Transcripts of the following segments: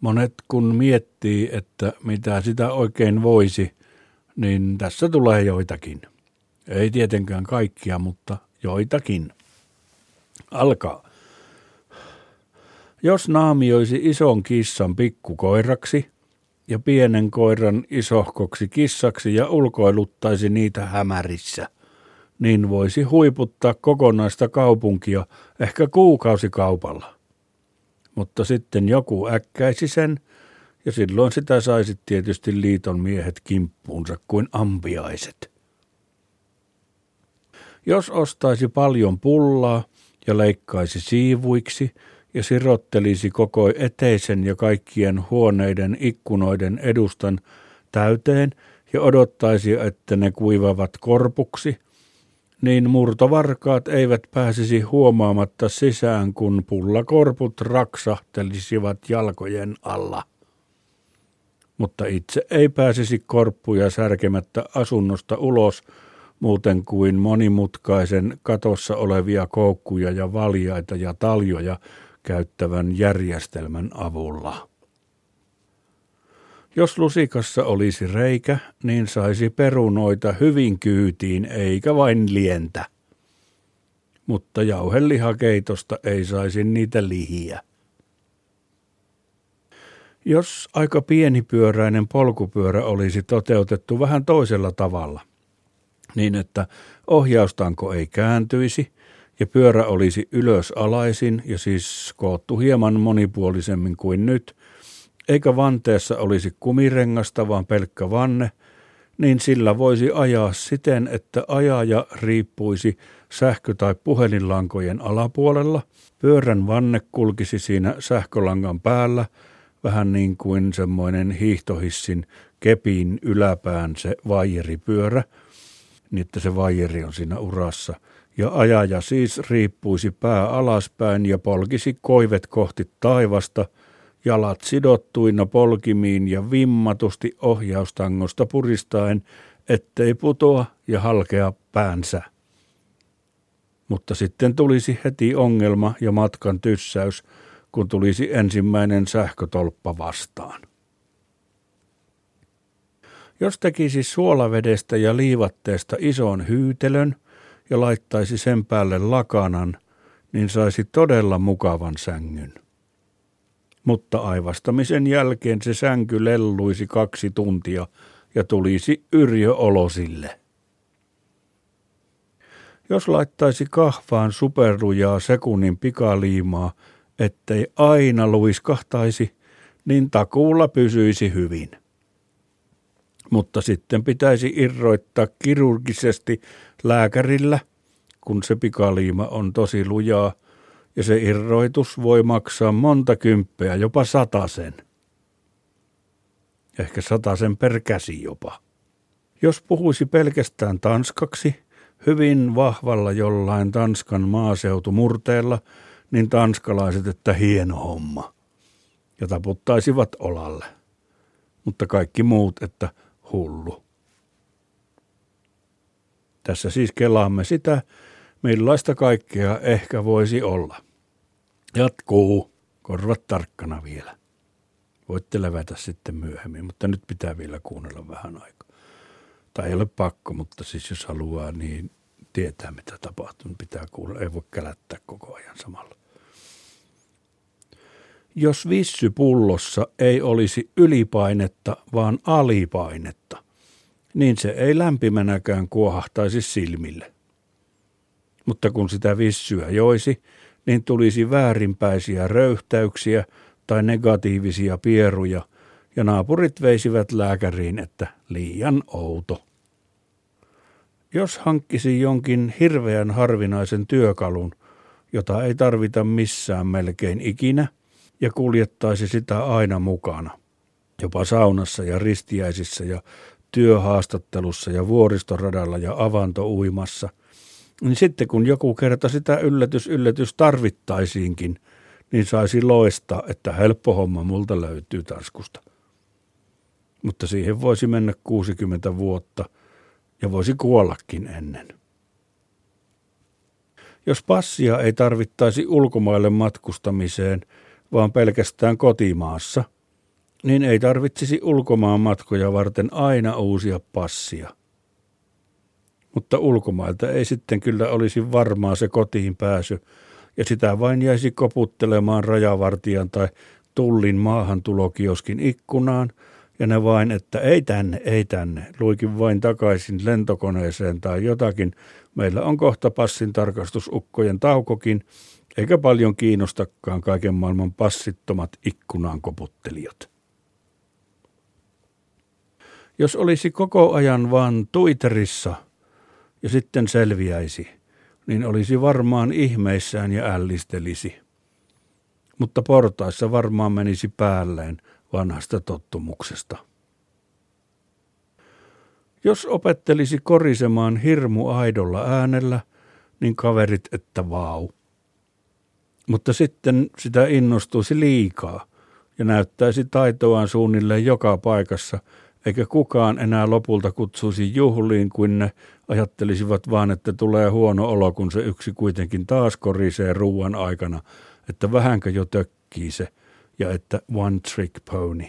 Monet kun miettii, että mitä sitä oikein voisi, niin tässä tulee joitakin. Ei tietenkään kaikkia, mutta joitakin. Alkaa. Jos naamioisi ison kissan pikkukoiraksi ja pienen koiran isohkoksi kissaksi ja ulkoiluttaisi niitä hämärissä, niin voisi huiputtaa kokonaista kaupunkia ehkä kuukausikaupalla. Mutta sitten joku äkkäisi sen, ja silloin sitä saisi tietysti liiton miehet kimppuunsa kuin ampiaiset. Jos ostaisi paljon pullaa ja leikkaisi siivuiksi ja sirottelisi koko eteisen ja kaikkien huoneiden ikkunoiden edustan täyteen ja odottaisi, että ne kuivavat korpuksi, niin murtovarkaat eivät pääsisi huomaamatta sisään, kun pullakorput raksahtelisivat jalkojen alla. Mutta itse ei pääsisi korppuja särkemättä asunnosta ulos, muuten kuin monimutkaisen katossa olevia koukkuja ja valjaita ja taljoja käyttävän järjestelmän avulla. Jos lusikassa olisi reikä, niin saisi perunoita hyvin kyytiin eikä vain lientä. Mutta jauhelihakeitosta ei saisi niitä lihiä. Jos aika pienipyöräinen polkupyörä olisi toteutettu vähän toisella tavalla, niin että ohjaustanko ei kääntyisi ja pyörä olisi ylösalaisin ja siis koottu hieman monipuolisemmin kuin nyt, eikä vanteessa olisi kumirengasta, vaan pelkkä vanne, niin sillä voisi ajaa siten, että ajaja riippuisi sähkö- tai puhelinlankojen alapuolella, pyörän vanne kulkisi siinä sähkölangan päällä, vähän niin kuin semmoinen hiihtohissin kepin yläpään se vaijeripyörä, niin että se vaijeri on siinä urassa. Ja ajaja siis riippuisi pää alaspäin ja polkisi koivet kohti taivasta – jalat sidottuina polkimiin ja vimmatusti ohjaustangosta puristaen, ettei putoa ja halkea päänsä. Mutta sitten tulisi heti ongelma ja matkan tyssäys, kun tulisi ensimmäinen sähkötolppa vastaan. Jos tekisi suolavedestä ja liivatteesta ison hyytelön ja laittaisi sen päälle lakanan, niin saisi todella mukavan sängyn mutta aivastamisen jälkeen se sänky lelluisi kaksi tuntia ja tulisi yrjö olosille. Jos laittaisi kahvaan superlujaa sekunnin pikaliimaa, ettei aina luiskahtaisi, niin takuulla pysyisi hyvin. Mutta sitten pitäisi irroittaa kirurgisesti lääkärillä, kun se pikaliima on tosi lujaa – ja se irroitus voi maksaa monta kymppeä, jopa sen. Ehkä sen per käsi jopa. Jos puhuisi pelkästään tanskaksi, hyvin vahvalla jollain Tanskan maaseutumurteella, niin tanskalaiset, että hieno homma. Ja taputtaisivat olalle. Mutta kaikki muut, että hullu. Tässä siis kelaamme sitä, millaista kaikkea ehkä voisi olla. Jatkuu. Korvat tarkkana vielä. Voitte levätä sitten myöhemmin, mutta nyt pitää vielä kuunnella vähän aikaa. Tai ei ole pakko, mutta siis jos haluaa, niin tietää mitä tapahtuu, niin pitää kuulla. Ei voi kälättää koko ajan samalla. Jos vissypullossa ei olisi ylipainetta, vaan alipainetta, niin se ei lämpimänäkään kuohahtaisi silmille. Mutta kun sitä vissyä joisi, niin tulisi väärinpäisiä röyhtäyksiä tai negatiivisia pieruja, ja naapurit veisivät lääkäriin, että liian outo. Jos hankkisi jonkin hirveän harvinaisen työkalun, jota ei tarvita missään melkein ikinä, ja kuljettaisi sitä aina mukana, jopa saunassa ja ristiäisissä ja työhaastattelussa ja vuoristoradalla ja avantouimassa, niin sitten kun joku kerta sitä yllätys yllätys tarvittaisiinkin, niin saisi loistaa, että helppo homma multa löytyy taskusta. Mutta siihen voisi mennä 60 vuotta ja voisi kuollakin ennen. Jos passia ei tarvittaisi ulkomaille matkustamiseen, vaan pelkästään kotimaassa, niin ei tarvitsisi ulkomaan matkoja varten aina uusia passia. Mutta ulkomailta ei sitten kyllä olisi varmaa se kotiin pääsy, ja sitä vain jäisi koputtelemaan rajavartijan tai tullin maahantulokioskin ikkunaan, ja ne vain, että ei tänne, ei tänne, luikin vain takaisin lentokoneeseen tai jotakin. Meillä on kohta passin tarkastusukkojen taukokin, eikä paljon kiinnostakaan kaiken maailman passittomat ikkunaan koputtelijat. Jos olisi koko ajan vaan Twitterissä ja sitten selviäisi, niin olisi varmaan ihmeissään ja ällistelisi. Mutta portaissa varmaan menisi päälleen vanhasta tottumuksesta. Jos opettelisi korisemaan hirmu aidolla äänellä, niin kaverit että vau. Mutta sitten sitä innostuisi liikaa ja näyttäisi taitoaan suunnilleen joka paikassa, eikä kukaan enää lopulta kutsuisi juhliin, kuin ne ajattelisivat vaan, että tulee huono olo, kun se yksi kuitenkin taas korisee ruuan aikana, että vähänkö jo tökkii se, ja että one trick pony.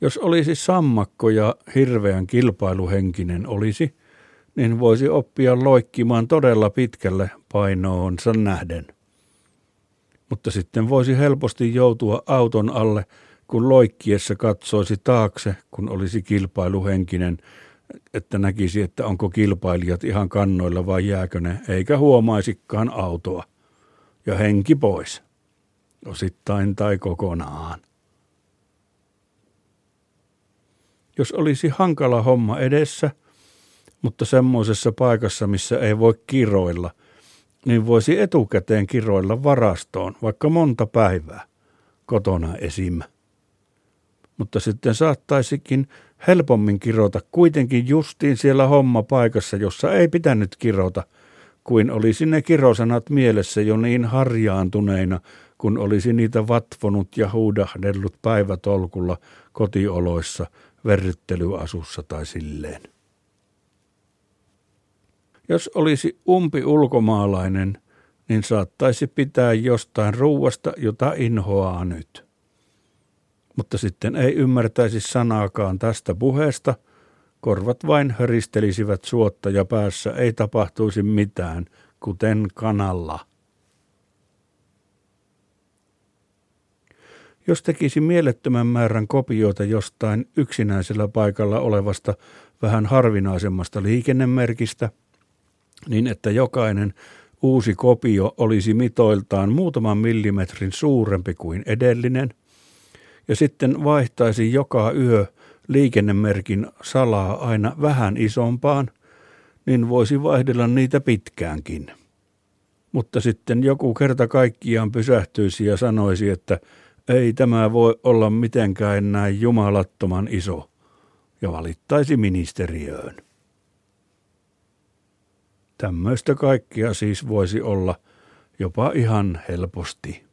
Jos olisi sammakko ja hirveän kilpailuhenkinen olisi, niin voisi oppia loikkimaan todella pitkälle painoonsa nähden. Mutta sitten voisi helposti joutua auton alle, kun loikkiessa katsoisi taakse, kun olisi kilpailuhenkinen, että näkisi, että onko kilpailijat ihan kannoilla vai jääkö ne, eikä huomaisikaan autoa. Ja henki pois, osittain tai kokonaan. Jos olisi hankala homma edessä – mutta semmoisessa paikassa, missä ei voi kiroilla, niin voisi etukäteen kiroilla varastoon vaikka monta päivää, kotona esim. Mutta sitten saattaisikin helpommin kirota kuitenkin justiin siellä homma paikassa, jossa ei pitänyt kirota, kuin olisi ne kirosanat mielessä jo niin harjaantuneina, kun olisi niitä vatvonut ja huudahdellut päivätolkulla kotioloissa, verryttelyasussa tai silleen. Jos olisi umpi ulkomaalainen, niin saattaisi pitää jostain ruuasta, jota inhoaa nyt. Mutta sitten ei ymmärtäisi sanaakaan tästä puheesta, korvat vain höristelisivät suotta ja päässä ei tapahtuisi mitään, kuten kanalla. Jos tekisi mielettömän määrän kopioita jostain yksinäisellä paikalla olevasta vähän harvinaisemmasta liikennemerkistä – niin että jokainen uusi kopio olisi mitoiltaan muutaman millimetrin suurempi kuin edellinen, ja sitten vaihtaisi joka yö liikennemerkin salaa aina vähän isompaan, niin voisi vaihdella niitä pitkäänkin. Mutta sitten joku kerta kaikkiaan pysähtyisi ja sanoisi, että ei tämä voi olla mitenkään näin jumalattoman iso, ja valittaisi ministeriöön. Tämmöistä kaikkia siis voisi olla jopa ihan helposti.